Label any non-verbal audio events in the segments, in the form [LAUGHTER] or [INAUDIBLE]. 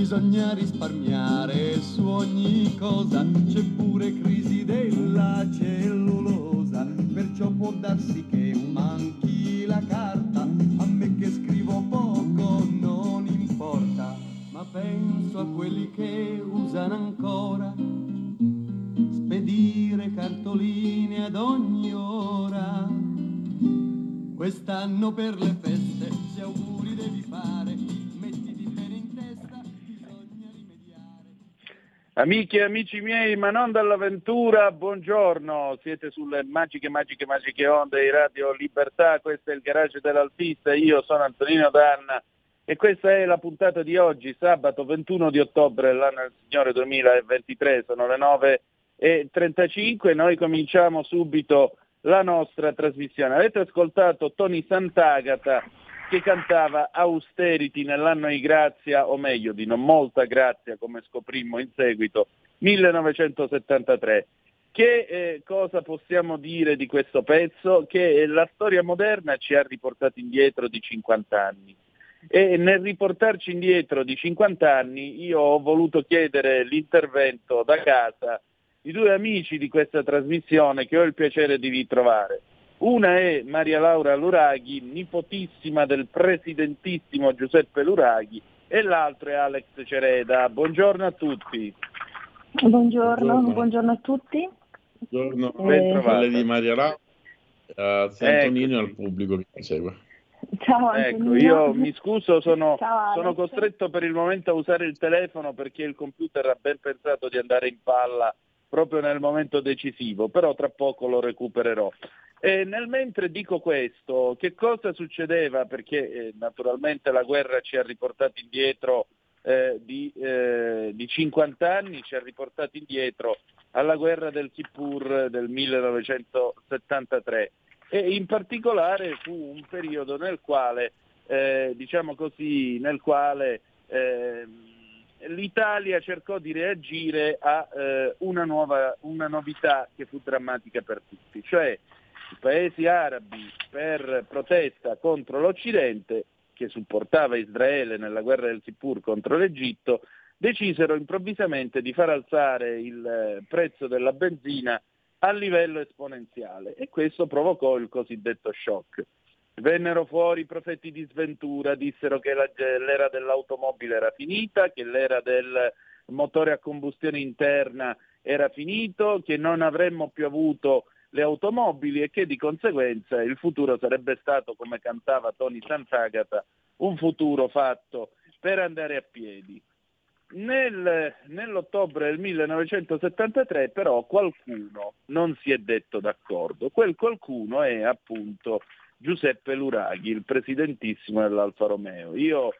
Bisogna risparmiare su ogni cosa, c'è pure crisi della cellulosa, perciò può darsi che manchi la carta, a me che scrivo poco non importa, ma penso a quelli che usano ancora. Spedire cartoline ad ogni ora. Quest'anno per le feste, se auguri devi fare, Amiche e amici miei, ma non dall'avventura, buongiorno, siete sulle magiche, magiche, magiche onde di Radio Libertà, questo è il garage dell'Altista, io sono Antonino Danna e questa è la puntata di oggi, sabato 21 di ottobre dell'anno del Signore 2023, sono le 9.35 noi cominciamo subito la nostra trasmissione. Avete ascoltato Tony Sant'Agata che cantava Austerity nell'anno di grazia, o meglio di non molta grazia come scoprimmo in seguito, 1973. Che eh, cosa possiamo dire di questo pezzo? Che la storia moderna ci ha riportato indietro di 50 anni. E nel riportarci indietro di 50 anni io ho voluto chiedere l'intervento da casa di due amici di questa trasmissione che ho il piacere di ritrovare. Una è Maria Laura Luraghi, nipotissima del presidentissimo Giuseppe Luraghi, e l'altro è Alex Cereda. Buongiorno a tutti. Buongiorno, Buongiorno. buongiorno a tutti. Buongiorno Ben Eh, di Maria Ra, a Antonino e al pubblico che mi segue. Ciao Ecco, io mi scuso, sono, [LAUGHS] Ciao, sono costretto per il momento a usare il telefono perché il computer ha ben pensato di andare in palla proprio nel momento decisivo, però tra poco lo recupererò. E nel mentre dico questo, che cosa succedeva? Perché eh, naturalmente la guerra ci ha riportati indietro eh, di, eh, di 50 anni, ci ha riportati indietro alla guerra del Kippur del 1973 e in particolare fu un periodo nel quale, eh, diciamo così, nel quale ehm, l'Italia cercò di reagire a eh, una, nuova, una novità che fu drammatica per tutti, cioè i paesi arabi per protesta contro l'Occidente, che supportava Israele nella guerra del Kippur contro l'Egitto, decisero improvvisamente di far alzare il eh, prezzo della benzina a livello esponenziale e questo provocò il cosiddetto shock. Vennero fuori i profeti di sventura, dissero che la- l'era dell'automobile era finita, che l'era del motore a combustione interna era finito, che non avremmo più avuto le automobili e che di conseguenza il futuro sarebbe stato, come cantava Tony Sant'Agata, un futuro fatto per andare a piedi. Nel- nell'ottobre del 1973 però qualcuno non si è detto d'accordo. Quel qualcuno è appunto Giuseppe Luraghi, il presidentissimo dell'Alfa Romeo. Io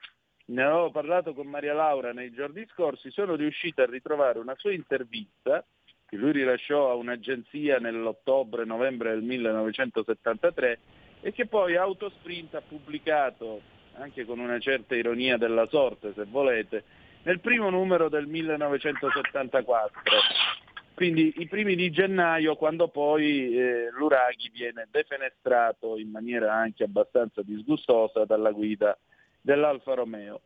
ne avevo parlato con Maria Laura nei giorni scorsi, sono riuscito a ritrovare una sua intervista che lui rilasciò a un'agenzia nell'ottobre-novembre del 1973 e che poi Autosprint ha pubblicato, anche con una certa ironia della sorte se volete, nel primo numero del 1974, quindi i primi di gennaio quando poi eh, l'Uraghi viene defenestrato in maniera anche abbastanza disgustosa dalla guida dell'Alfa Romeo.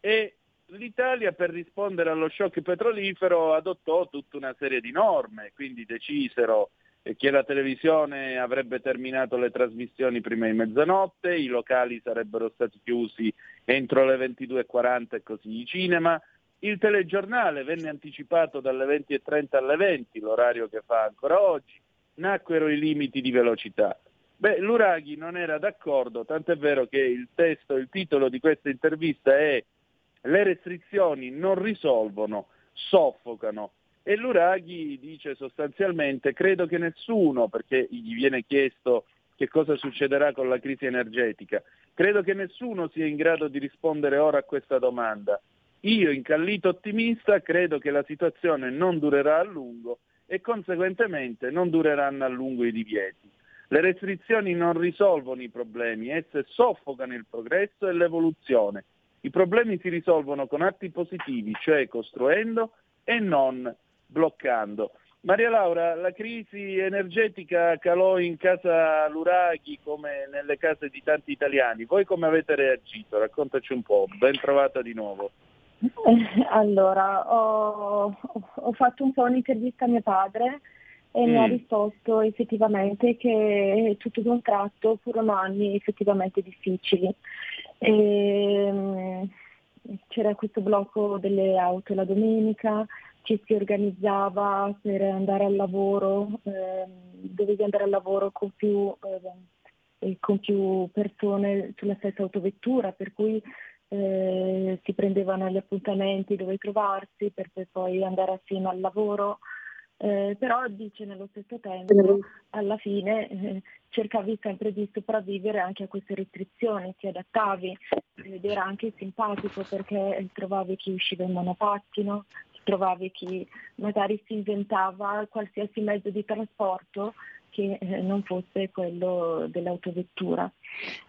E l'Italia per rispondere allo shock petrolifero adottò tutta una serie di norme, quindi decisero eh, che la televisione avrebbe terminato le trasmissioni prima di mezzanotte, i locali sarebbero stati chiusi entro le 22.40 e così i cinema, il telegiornale venne anticipato dalle 20.30 alle 20, l'orario che fa ancora oggi, nacquero i limiti di velocità. Beh, l'Uraghi non era d'accordo, tant'è vero che il testo, il titolo di questa intervista è Le restrizioni non risolvono, soffocano. E l'Uraghi dice sostanzialmente, credo che nessuno, perché gli viene chiesto che cosa succederà con la crisi energetica, credo che nessuno sia in grado di rispondere ora a questa domanda. Io, incallito ottimista, credo che la situazione non durerà a lungo e conseguentemente non dureranno a lungo i divieti. Le restrizioni non risolvono i problemi, esse soffocano il progresso e l'evoluzione. I problemi si risolvono con atti positivi, cioè costruendo e non bloccando. Maria Laura, la crisi energetica calò in casa Luraghi come nelle case di tanti italiani. Voi come avete reagito? Raccontaci un po'. Ben trovata di nuovo. [LAUGHS] Allora, ho, ho fatto un po' un'intervista a mio padre e mm. mi ha mm. risposto effettivamente che tutto d'un tratto furono anni effettivamente difficili. E, ehm, c'era questo blocco delle auto la domenica, ci si organizzava per andare al lavoro, eh, dovevi andare al lavoro con più, eh, con più persone sulla stessa autovettura, per cui prendevano gli appuntamenti dove trovarsi per, poi andare assieme al lavoro. Eh, però dice nello stesso tempo, alla fine eh, cercavi sempre di sopravvivere anche a queste restrizioni, ti adattavi ed era anche simpatico perché trovavi chi usciva in monopattino, trovavi chi magari si inventava qualsiasi mezzo di trasporto che eh, non fosse quello dell'autovettura.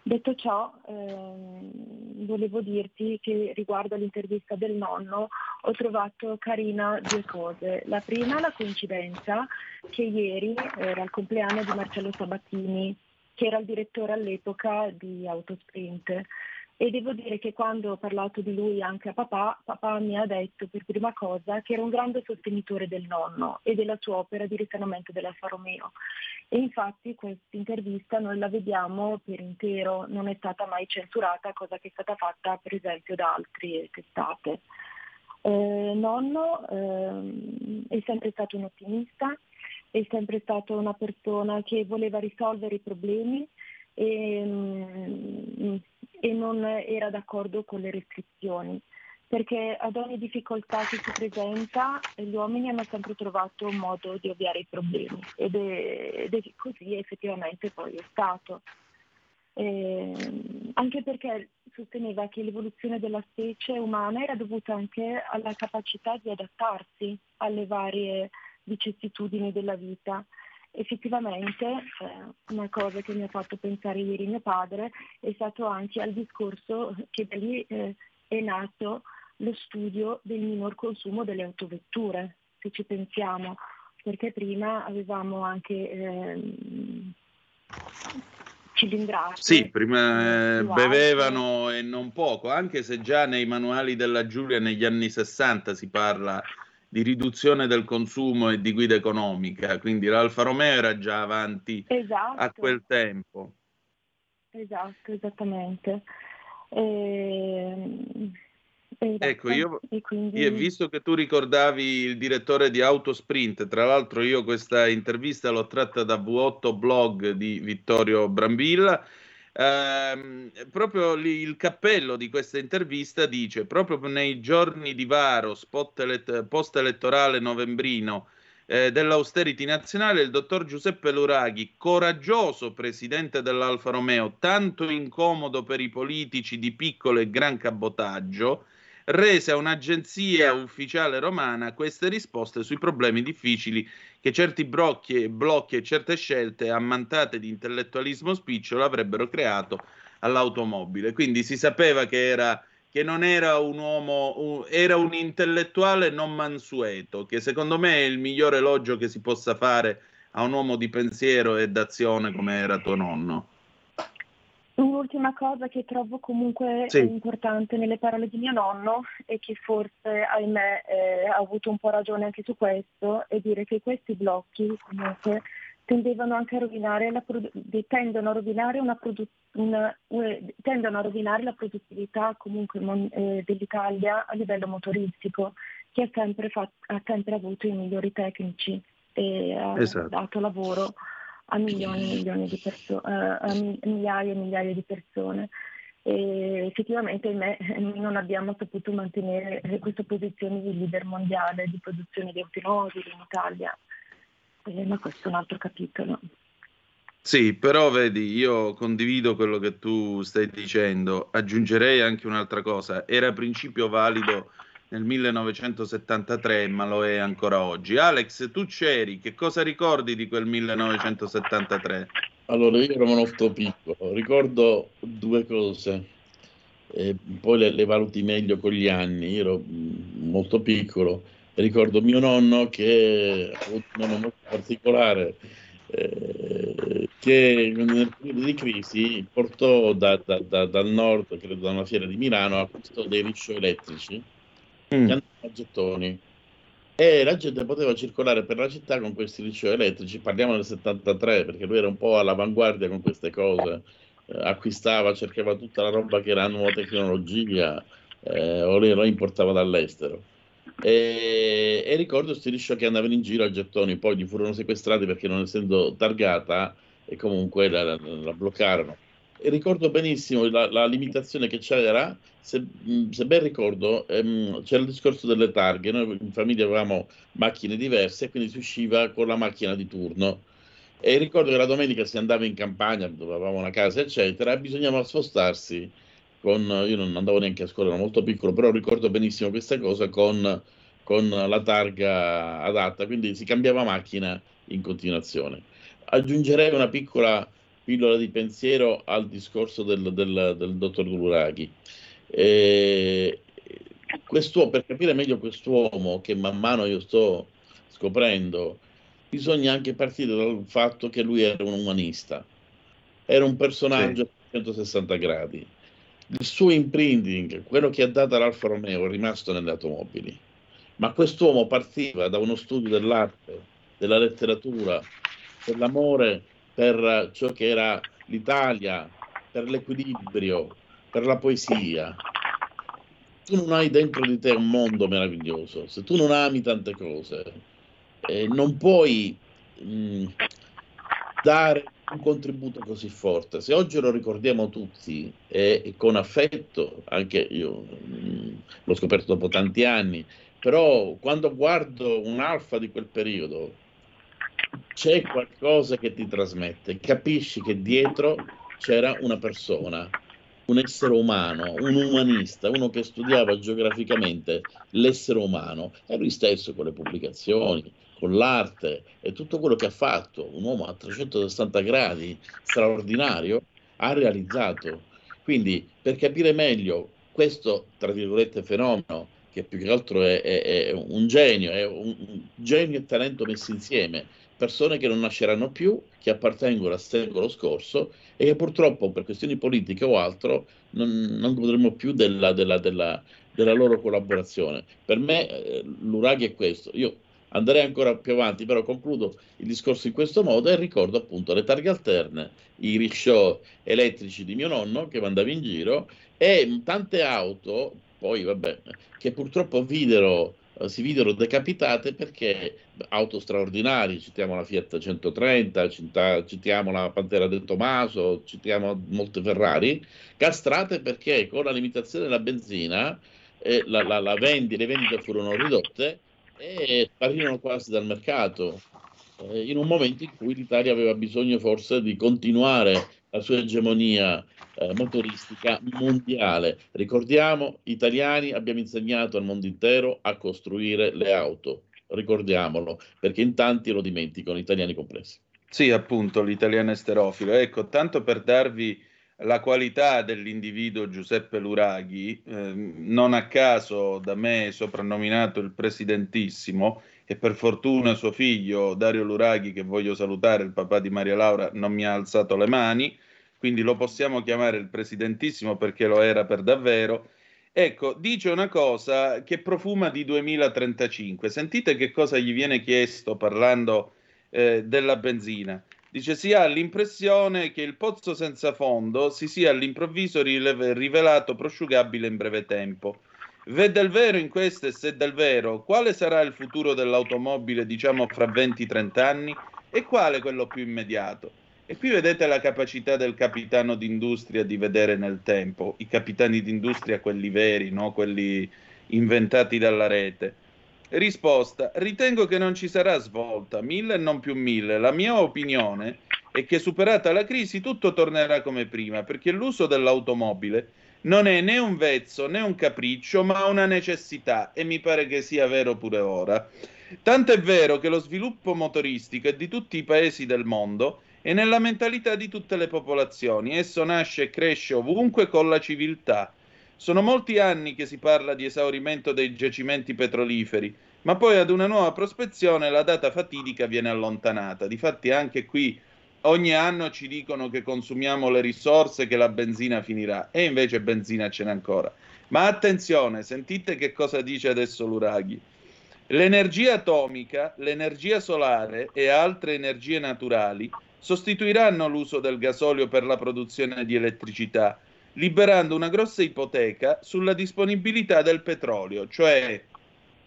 Detto ciò, ehm, volevo dirti che riguardo all'intervista del nonno ho trovato carina due cose. La prima, la coincidenza che ieri era il compleanno di Marcello Sabattini, che era il direttore all'epoca di Autosprint e devo dire che quando ho parlato di lui anche a papà, papà mi ha detto per prima cosa che era un grande sostenitore del nonno e della sua opera di risanamento dell'Alfa Romeo. E infatti questa intervista noi la vediamo per intero, non è stata mai censurata, cosa che è stata fatta per esempio da altre testate. Eh, nonno eh, è sempre stato un ottimista, è sempre stato una persona che voleva risolvere i problemi e, mm, e non era d'accordo con le restrizioni perché ad ogni difficoltà che si presenta gli uomini hanno sempre trovato un modo di ovviare i problemi ed è, ed è così effettivamente poi è stato. Eh, anche perché sosteneva che l'evoluzione della specie umana era dovuta anche alla capacità di adattarsi alle varie vicissitudini della vita effettivamente eh, una cosa che mi ha fatto pensare ieri mio padre è stato anche al discorso che da lì eh, è nato lo studio del minor consumo delle autovetture, se ci pensiamo, perché prima avevamo anche eh, cilindrati. Sì, prima eh, bevevano e non poco, anche se già nei manuali della Giulia negli anni 60 si parla di riduzione del consumo e di guida economica, quindi l'Alfa Romeo era già avanti esatto. a quel tempo. Esatto, esattamente. E... Esatto. Ecco, io, quindi... io, visto che tu ricordavi il direttore di Autosprint, tra l'altro io questa intervista l'ho tratta da V8 blog di Vittorio Brambilla, Ehm, proprio il cappello di questa intervista dice: proprio nei giorni di varo, post-elettorale novembrino eh, dell'austerity nazionale, il dottor Giuseppe Luraghi, coraggioso presidente dell'Alfa Romeo, tanto incomodo per i politici di piccolo e gran cabotaggio, rese a un'agenzia ufficiale romana queste risposte sui problemi difficili che certi brocchi, blocchi e certe scelte ammantate di intellettualismo spicciolo avrebbero creato all'automobile. Quindi si sapeva che, era, che non era un uomo, era un intellettuale non mansueto, che secondo me è il migliore elogio che si possa fare a un uomo di pensiero e d'azione come era tuo nonno. Un'ultima cosa che trovo comunque sì. importante nelle parole di mio nonno e che forse, ahimè, eh, ha avuto un po' ragione anche su questo, è dire che questi blocchi comunque tendevano anche a rovinare la, tendono a rovinare una produ- una, eh, tendono a rovinare la produttività comunque mon- eh, dell'Italia a livello motoristico, che ha sempre, fatto, ha sempre avuto i migliori tecnici e ha esatto. dato lavoro a milioni e milioni di persone, uh, a migliaia e migliaia di persone. E effettivamente ahimè, [LAUGHS] non abbiamo saputo mantenere questa posizione di leader mondiale di produzione di automobili in Italia, eh, ma questo è un altro capitolo. Sì, però vedi, io condivido quello che tu stai dicendo, aggiungerei anche un'altra cosa, era principio valido nel 1973, ma lo è ancora oggi. Alex, tu c'eri, che cosa ricordi di quel 1973? Allora, io ero molto piccolo, ricordo due cose, eh, poi le, le, valuti meglio con gli anni. Io ero mm, molto piccolo, ricordo mio nonno che ha avuto un nome molto particolare, eh, che nel periodo di crisi portò da, da, da, dal nord, credo da una fiera di Milano, acquistò dei riccio elettrici mm. a gettoni e la gente poteva circolare per la città con questi licei elettrici, parliamo del 73 perché lui era un po' all'avanguardia con queste cose, eh, acquistava, cercava tutta la roba che era nuova tecnologia eh, o lo importava dall'estero. E, e ricordo questi liscio che andavano in giro a gettoni, poi gli furono sequestrati perché non essendo targata e comunque la, la, la bloccarono e ricordo benissimo la, la limitazione che c'era, se, se ben ricordo, ehm, c'era il discorso delle targhe, noi in famiglia avevamo macchine diverse quindi si usciva con la macchina di turno. E ricordo che la domenica si andava in campagna, dove avevamo una casa, eccetera, e bisognava spostarsi con, io non andavo neanche a scuola, ero molto piccolo, però ricordo benissimo questa cosa con, con la targa adatta, quindi si cambiava macchina in continuazione. Aggiungerei una piccola pillola di pensiero al discorso del, del, del dottor Duraghi. Eh, per capire meglio quest'uomo che man mano io sto scoprendo, bisogna anche partire dal fatto che lui era un umanista, era un personaggio sì. a 160 gradi. Il suo imprinting, quello che ha dato all'Alfa Romeo, è rimasto nelle automobili. Ma quest'uomo partiva da uno studio dell'arte, della letteratura, dell'amore per ciò che era l'Italia, per l'equilibrio, per la poesia. Tu non hai dentro di te un mondo meraviglioso, se tu non ami tante cose, eh, non puoi mh, mm, dare un contributo così forte. Se oggi lo ricordiamo tutti e, e con affetto, anche io mh, mm, l'ho scoperto dopo tanti anni, però quando guardo un alfa di quel periodo, c'è qualcosa che ti trasmette, capisci che dietro c'era una persona, un essere umano, un umanista, uno che studiava geograficamente l'essere umano e lui stesso con le pubblicazioni, con l'arte e tutto quello che ha fatto, un uomo a 360 gradi straordinario, ha realizzato. Quindi per capire meglio questo, tra virgolette, fenomeno, che più che altro è, è, è un genio, è un, genio e talento messi insieme, persone che non nasceranno più, che appartengono al secolo scorso e che purtroppo per questioni politiche o altro non, non godremo più della, della, della, della, loro collaborazione. Per me eh, l'Uraghi è questo. Io andrei ancora più avanti, però concludo il discorso in questo modo e ricordo appunto le targhe alterne, i risciò elettrici di mio nonno che mandava in giro e tante auto, poi vabbè, che purtroppo videro si videro decapitate perché auto straordinarie, citiamo la Fiat 130, citiamo la Pantera del Tomaso, citiamo molte Ferrari, castrate perché con la limitazione della benzina eh, la, la, la vendi, le vendite furono ridotte e sparirono quasi dal mercato eh, in un momento in cui l'Italia aveva bisogno forse di continuare la sua egemonia eh, motoristica mondiale. Ricordiamo, italiani abbiamo insegnato al mondo intero a costruire le auto, ricordiamolo, perché in tanti lo dimenticano, italiani compresi. Sì, appunto, l'italiano esterofilo. Ecco, tanto per darvi la qualità dell'individuo Giuseppe Luraghi, eh, non a caso da me soprannominato il presidentissimo e per fortuna suo figlio Dario Luraghi, che voglio salutare, il papà di Maria Laura, non mi ha alzato le mani, quindi lo possiamo chiamare il presidentissimo perché lo era per davvero. Ecco, dice una cosa che profuma di 2035. Sentite che cosa gli viene chiesto parlando eh, della benzina. Dice si ha l'impressione che il pozzo senza fondo si sia all'improvviso rivelato prosciugabile in breve tempo. V'è del vero in questo e se del vero, quale sarà il futuro dell'automobile, diciamo, fra 20-30 anni e quale quello più immediato? E qui vedete la capacità del capitano d'industria di vedere nel tempo, i capitani d'industria, quelli veri, no? quelli inventati dalla rete. Risposta: Ritengo che non ci sarà svolta, mille e non più mille. La mia opinione è che superata la crisi tutto tornerà come prima, perché l'uso dell'automobile non è né un vezzo né un capriccio, ma una necessità e mi pare che sia vero pure ora. Tanto è vero che lo sviluppo motoristico è di tutti i paesi del mondo e nella mentalità di tutte le popolazioni. Esso nasce e cresce ovunque con la civiltà. Sono molti anni che si parla di esaurimento dei giacimenti petroliferi, ma poi ad una nuova prospezione la data fatidica viene allontanata. Difatti anche qui ogni anno ci dicono che consumiamo le risorse, che la benzina finirà e invece benzina ce n'è ancora. Ma attenzione, sentite che cosa dice adesso l'Uraghi. L'energia atomica, l'energia solare e altre energie naturali sostituiranno l'uso del gasolio per la produzione di elettricità, liberando una grossa ipoteca sulla disponibilità del petrolio, cioè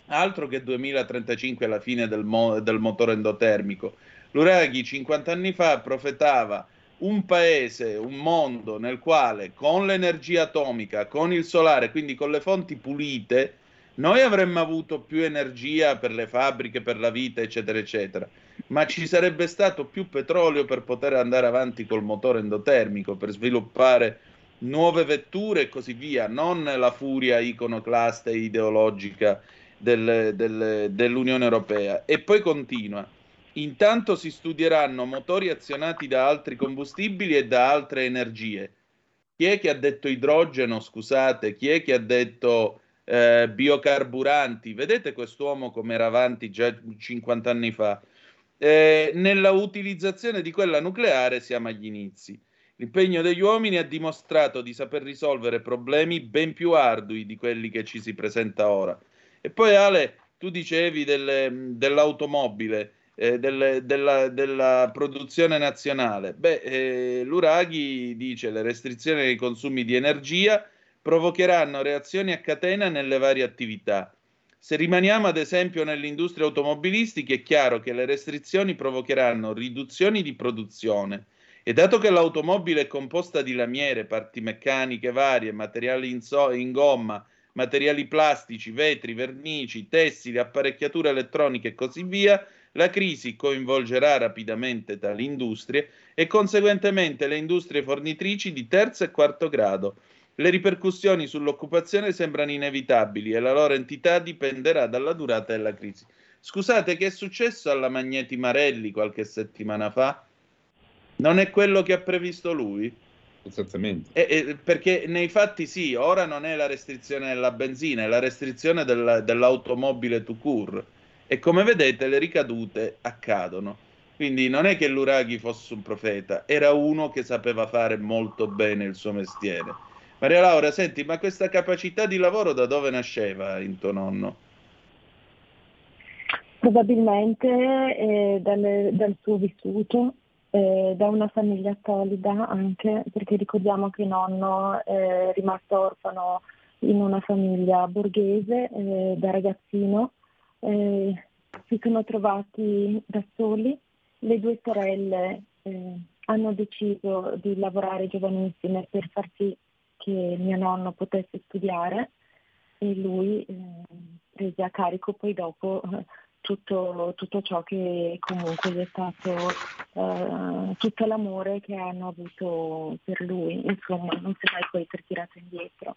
altro che 2035 alla fine del, mo- del motore endotermico Luraghi 50 anni fa profetava un paese, un mondo nel quale con l'energia atomica, con il solare, quindi con le fonti pulite, noi avremmo avuto più energia per le fabbriche, per la vita, eccetera, eccetera, ma ci sarebbe stato più petrolio per poter andare avanti col motore endotermico, per sviluppare nuove vetture e così via, non la furia iconoclasta e ideologica del, del, dell'Unione Europea. E poi continua Intanto si studieranno motori azionati da altri combustibili e da altre energie. Chi è che ha detto idrogeno, scusate? Chi è che ha detto eh, biocarburanti? Vedete quest'uomo come era avanti già 50 anni fa? Eh, nella utilizzazione di quella nucleare siamo agli inizi. L'impegno degli uomini ha dimostrato di saper risolvere problemi ben più ardui di quelli che ci si presenta ora. E poi Ale, tu dicevi delle, dell'automobile eh, del, della, della, produzione nazionale? Beh, eh, l'Uraghi dice le restrizioni ai consumi di energia provocheranno reazioni a catena nelle varie attività. Se rimaniamo ad esempio nell'industria automobilistica è chiaro che le restrizioni provocheranno riduzioni di produzione e dato che l'automobile è composta di lamiere, parti meccaniche varie, materiali in, so- in gomma, materiali plastici, vetri, vernici, tessili, apparecchiature elettroniche e così via, la crisi coinvolgerà rapidamente tali industrie e conseguentemente le industrie fornitrici di terzo e quarto grado. Le ripercussioni sull'occupazione sembrano inevitabili e la loro entità dipenderà dalla durata della crisi. Scusate, che è successo alla Magneti Marelli qualche settimana fa? Non è quello che ha previsto lui? Esattamente. Eh, eh, perché nei fatti sì, ora non è la restrizione della benzina, è la restrizione della, dell'automobile to cure e come vedete le ricadute accadono. Quindi non è che l'Uraghi fosse un profeta, era uno che sapeva fare molto bene il suo mestiere. Maria Laura, senti, ma questa capacità di lavoro da dove nasceva in tuo nonno? Probabilmente eh, dal, dal, suo vissuto, eh, da una famiglia solida anche, perché ricordiamo che nonno è rimasto orfano in una famiglia borghese eh, da ragazzino eh, si sono trovati da soli, le due sorelle eh, hanno deciso di lavorare giovanissime per far sì che mio nonno potesse studiare e lui eh, prese a carico poi dopo eh, tutto, tutto, ciò che comunque gli è stato, eh, tutto l'amore che hanno avuto per lui, insomma non si è mai poi ritirato indietro.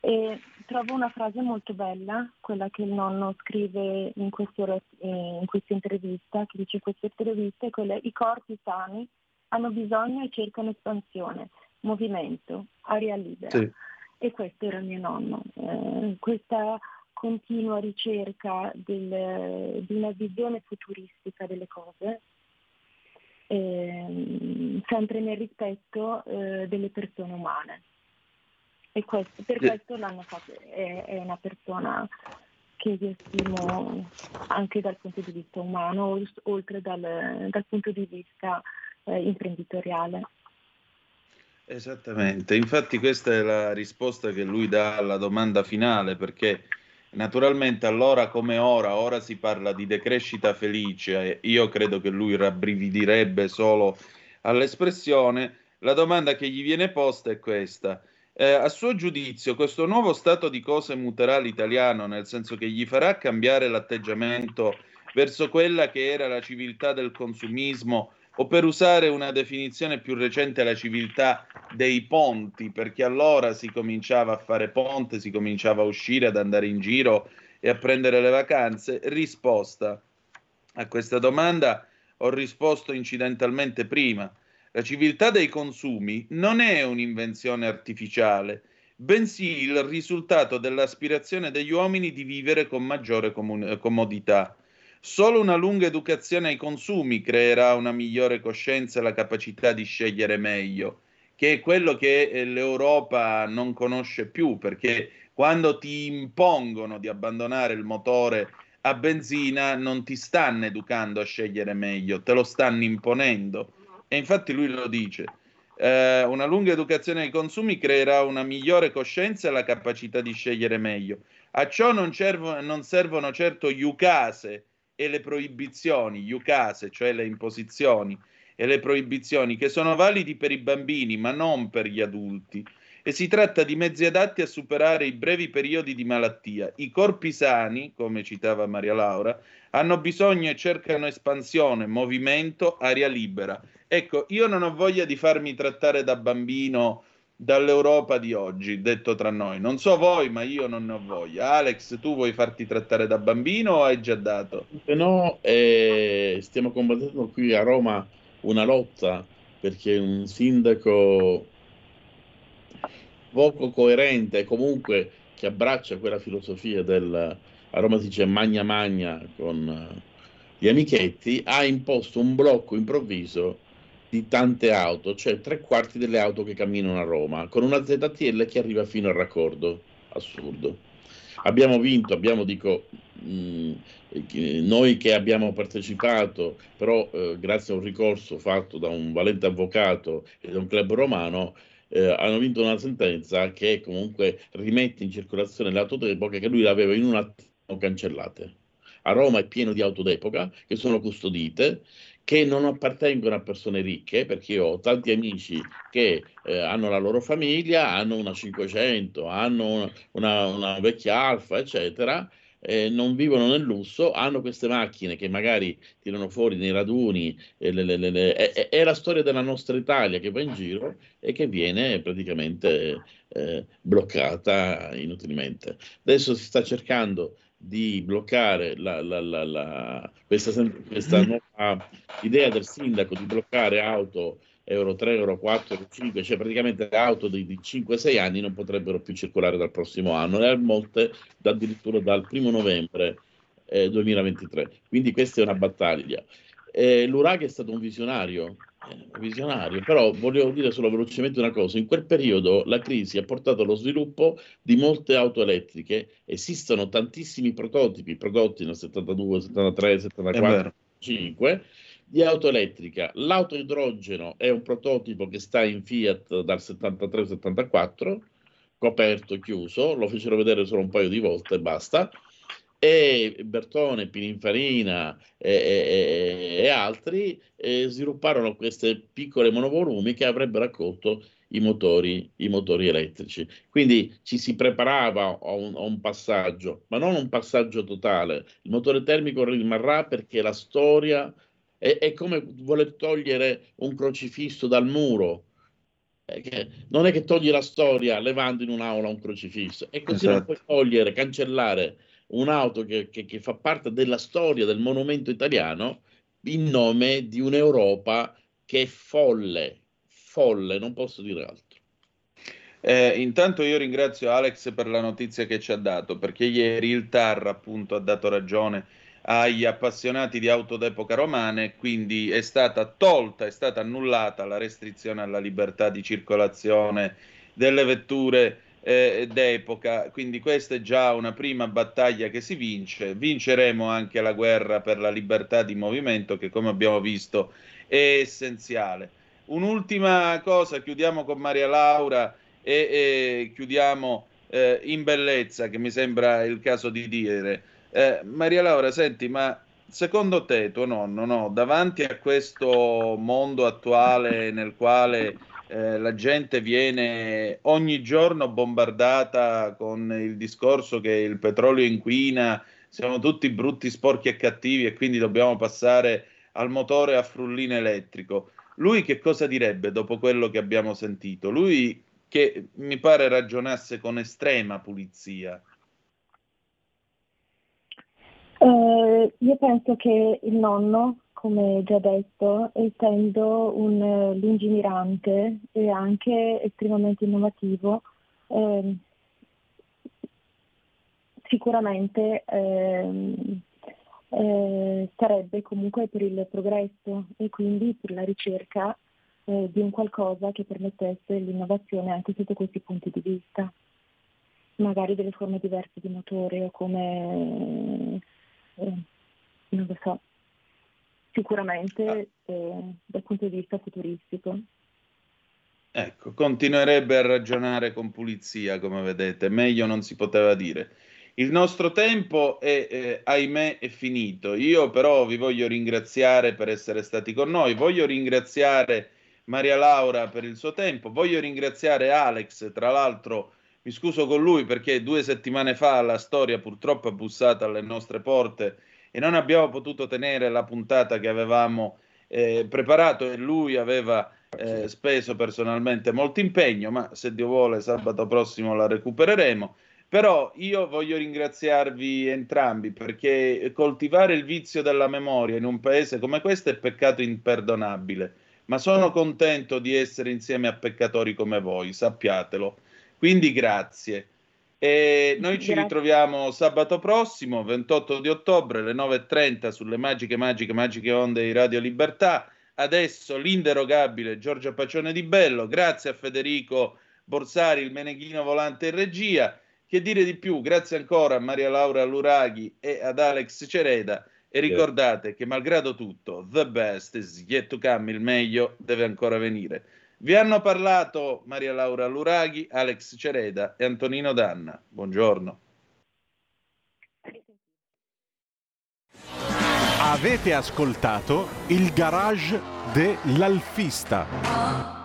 E trovo una frase molto bella, quella che il nonno scrive in, queste, in questa intervista, che dice in questa intervista, quella, i corpi sani hanno bisogno e cercano espansione, movimento, aria libera. Sì. E questo era mio nonno. Eh, questa continua ricerca del, di una visione futuristica delle cose, eh, sempre nel rispetto eh, delle persone umane. E questo, per questo l'hanno fatto, è, è una persona che io stimo anche dal punto di vista umano, oltre dal, dal punto di vista eh, imprenditoriale. Esattamente, infatti questa è la risposta che lui dà alla domanda finale, perché naturalmente allora come ora, ora si parla di decrescita felice, io credo che lui rabbrividirebbe solo all'espressione, la domanda che gli viene posta è questa, eh, a suo giudizio, questo nuovo stato di cose muterà l'italiano, nel senso che gli farà cambiare l'atteggiamento verso quella che era la civiltà del consumismo o per usare una definizione più recente la civiltà dei ponti, perché allora si cominciava a fare ponte, si cominciava a uscire, ad andare in giro e a prendere le vacanze? Risposta a questa domanda ho risposto incidentalmente prima. La civiltà dei consumi non è un'invenzione artificiale, bensì il risultato dell'aspirazione degli uomini di vivere con maggiore comun- comodità. Solo una lunga educazione ai consumi creerà una migliore coscienza e la capacità di scegliere meglio, che è quello che eh, l'Europa non conosce più, perché quando ti impongono di abbandonare il motore a benzina non ti stanno educando a scegliere meglio, te lo stanno imponendo. E infatti lui lo dice. Eh, una lunga educazione ai consumi creerà una migliore coscienza e la capacità di scegliere meglio. A ciò non, servono, non servono certo gli ucase e le proibizioni, iucase, cioè le imposizioni e le proibizioni, che sono validi per i bambini ma non per gli adulti. E si tratta di mezzi adatti a superare i brevi periodi di malattia. I corpi sani, come citava Maria Laura, hanno bisogno e cercano espansione, movimento, aria libera. Ecco, io non ho voglia di farmi trattare da bambino dall'Europa di oggi, detto tra noi. Non so voi, ma io non ne ho voglia. Alex, tu vuoi farti trattare da bambino o hai già dato? No, eh, stiamo combattendo qui a Roma una lotta perché un sindaco poco coerente, comunque che abbraccia quella filosofia del a Roma si dice magna magna con gli amichetti, ha imposto un blocco improvviso di tante auto, cioè tre quarti delle auto che camminano a Roma, con una ZTL che arriva fino al raccordo. Assurdo. Abbiamo vinto, abbiamo, dico, mh, noi che abbiamo partecipato, però eh, grazie a un ricorso fatto da un valente avvocato e da un club romano, eh, hanno vinto una sentenza che comunque rimette in circolazione le auto che lui aveva in un attimo cancellate. A Roma è pieno di auto d'epoca che sono custodite, che non appartengono a persone ricche, perché io ho tanti amici che eh, hanno la loro famiglia, hanno una 500, hanno una, una vecchia Alfa, eccetera, eh, non vivono nel lusso, hanno queste macchine che magari tirano fuori nei raduni, eh, le, le, le, è, è, la storia della nostra Italia che va in giro e che viene praticamente eh, bloccata inutilmente. Adesso si sta cercando di bloccare la, la, la, questa, questa, [LAUGHS] nuova idea del sindaco di bloccare auto Euro 3, Euro 4, Euro 5, cioè praticamente auto di, di 5-6 anni non potrebbero più circolare dal prossimo anno e molte addirittura dal primo novembre eh, 2023. Quindi questa è una battaglia. Eh, L'URAG è stato un visionario, visionario, però volevo dire solo velocemente una cosa, in quel periodo la crisi ha portato allo sviluppo di molte auto elettriche, esistono tantissimi prototipi prodotti nel 72, 73, 74, 5 di auto elettrica. L'auto idrogeno è un prototipo che sta in Fiat dal 73-74, coperto, e chiuso, lo fecero vedere solo un paio di volte e basta e Bertone, Pininfarina e, e, e altri eh, svilupparono queste piccole monovolumi che avrebbero accolto i motori, i motori elettrici. Quindi ci si preparava a un, a un, passaggio, ma non un passaggio totale. Il motore termico rimarrà perché la storia è, è come voler togliere un crocifisso dal muro. Non è che togli la storia levando in un'aula un crocifisso, e così esatto. non puoi togliere, cancellare un'auto che, che, che fa parte della storia del monumento italiano in nome di un'Europa che è folle, folle, non posso dire altro. Eh, intanto io ringrazio Alex per la notizia che ci ha dato, perché ieri il TAR appunto ha dato ragione agli appassionati di auto d'epoca romane, quindi è stata tolta, è stata annullata la restrizione alla libertà di circolazione delle vetture eh, d'epoca, quindi questa è già una prima battaglia che si vince, vinceremo anche la guerra per la libertà di movimento che come abbiamo visto è essenziale. Un'ultima cosa, chiudiamo con Maria Laura e, e chiudiamo eh, in bellezza, che mi sembra il caso di dire. Eh, Maria Laura, senti, ma secondo te, tuo nonno, no, davanti a questo mondo attuale nel quale eh, la gente viene ogni giorno bombardata con il discorso che il petrolio inquina, siamo tutti brutti, sporchi e cattivi e quindi dobbiamo passare al motore a frullino elettrico. Lui che cosa direbbe dopo quello che abbiamo sentito? Lui che mi pare ragionasse con estrema pulizia. Uh, io penso che il nonno, come già detto, essendo un uh, lungimirante e anche estremamente innovativo, uh, sicuramente ehm, eh, sarebbe comunque per il progresso e quindi per la ricerca eh, di un qualcosa che permettesse l'innovazione anche sotto questi punti di vista. Magari delle forme diverse di motore o come, eh, non lo so, sicuramente ah. eh, dal punto di vista futuristico. Ecco, continuerebbe a ragionare con pulizia, come vedete, meglio non si poteva dire. Il nostro tempo è, eh, ahimè, è finito. Io però vi voglio ringraziare per essere stati con noi. Voglio ringraziare Maria Laura per il suo tempo. Voglio ringraziare Alex, tra l'altro mi scuso con lui perché due settimane fa la storia purtroppo ha bussato alle nostre porte e non abbiamo potuto tenere la puntata che avevamo eh, preparato e lui aveva eh, speso personalmente molto impegno, ma se Dio vuole sabato prossimo la recupereremo. Però io voglio ringraziarvi entrambi perché coltivare il vizio della memoria in un paese come questo è peccato imperdonabile. Ma sono contento di essere insieme a peccatori come voi, sappiatelo. Quindi grazie. E noi ci ritroviamo sabato prossimo, 28 di ottobre, alle 9.30 sulle magiche, magiche, magiche onde di Radio Libertà. Adesso l'inderogabile Giorgio Pacione di Bello. Grazie a Federico Borsari, il meneghino volante in regia. Che dire di più? Grazie ancora a Maria Laura Luraghi e ad Alex Cereda. E ricordate che malgrado tutto, the best is yet to come, il meglio deve ancora venire. Vi hanno parlato Maria Laura Luraghi, Alex Cereda e Antonino Danna. Buongiorno. Avete ascoltato il garage dell'Alfista.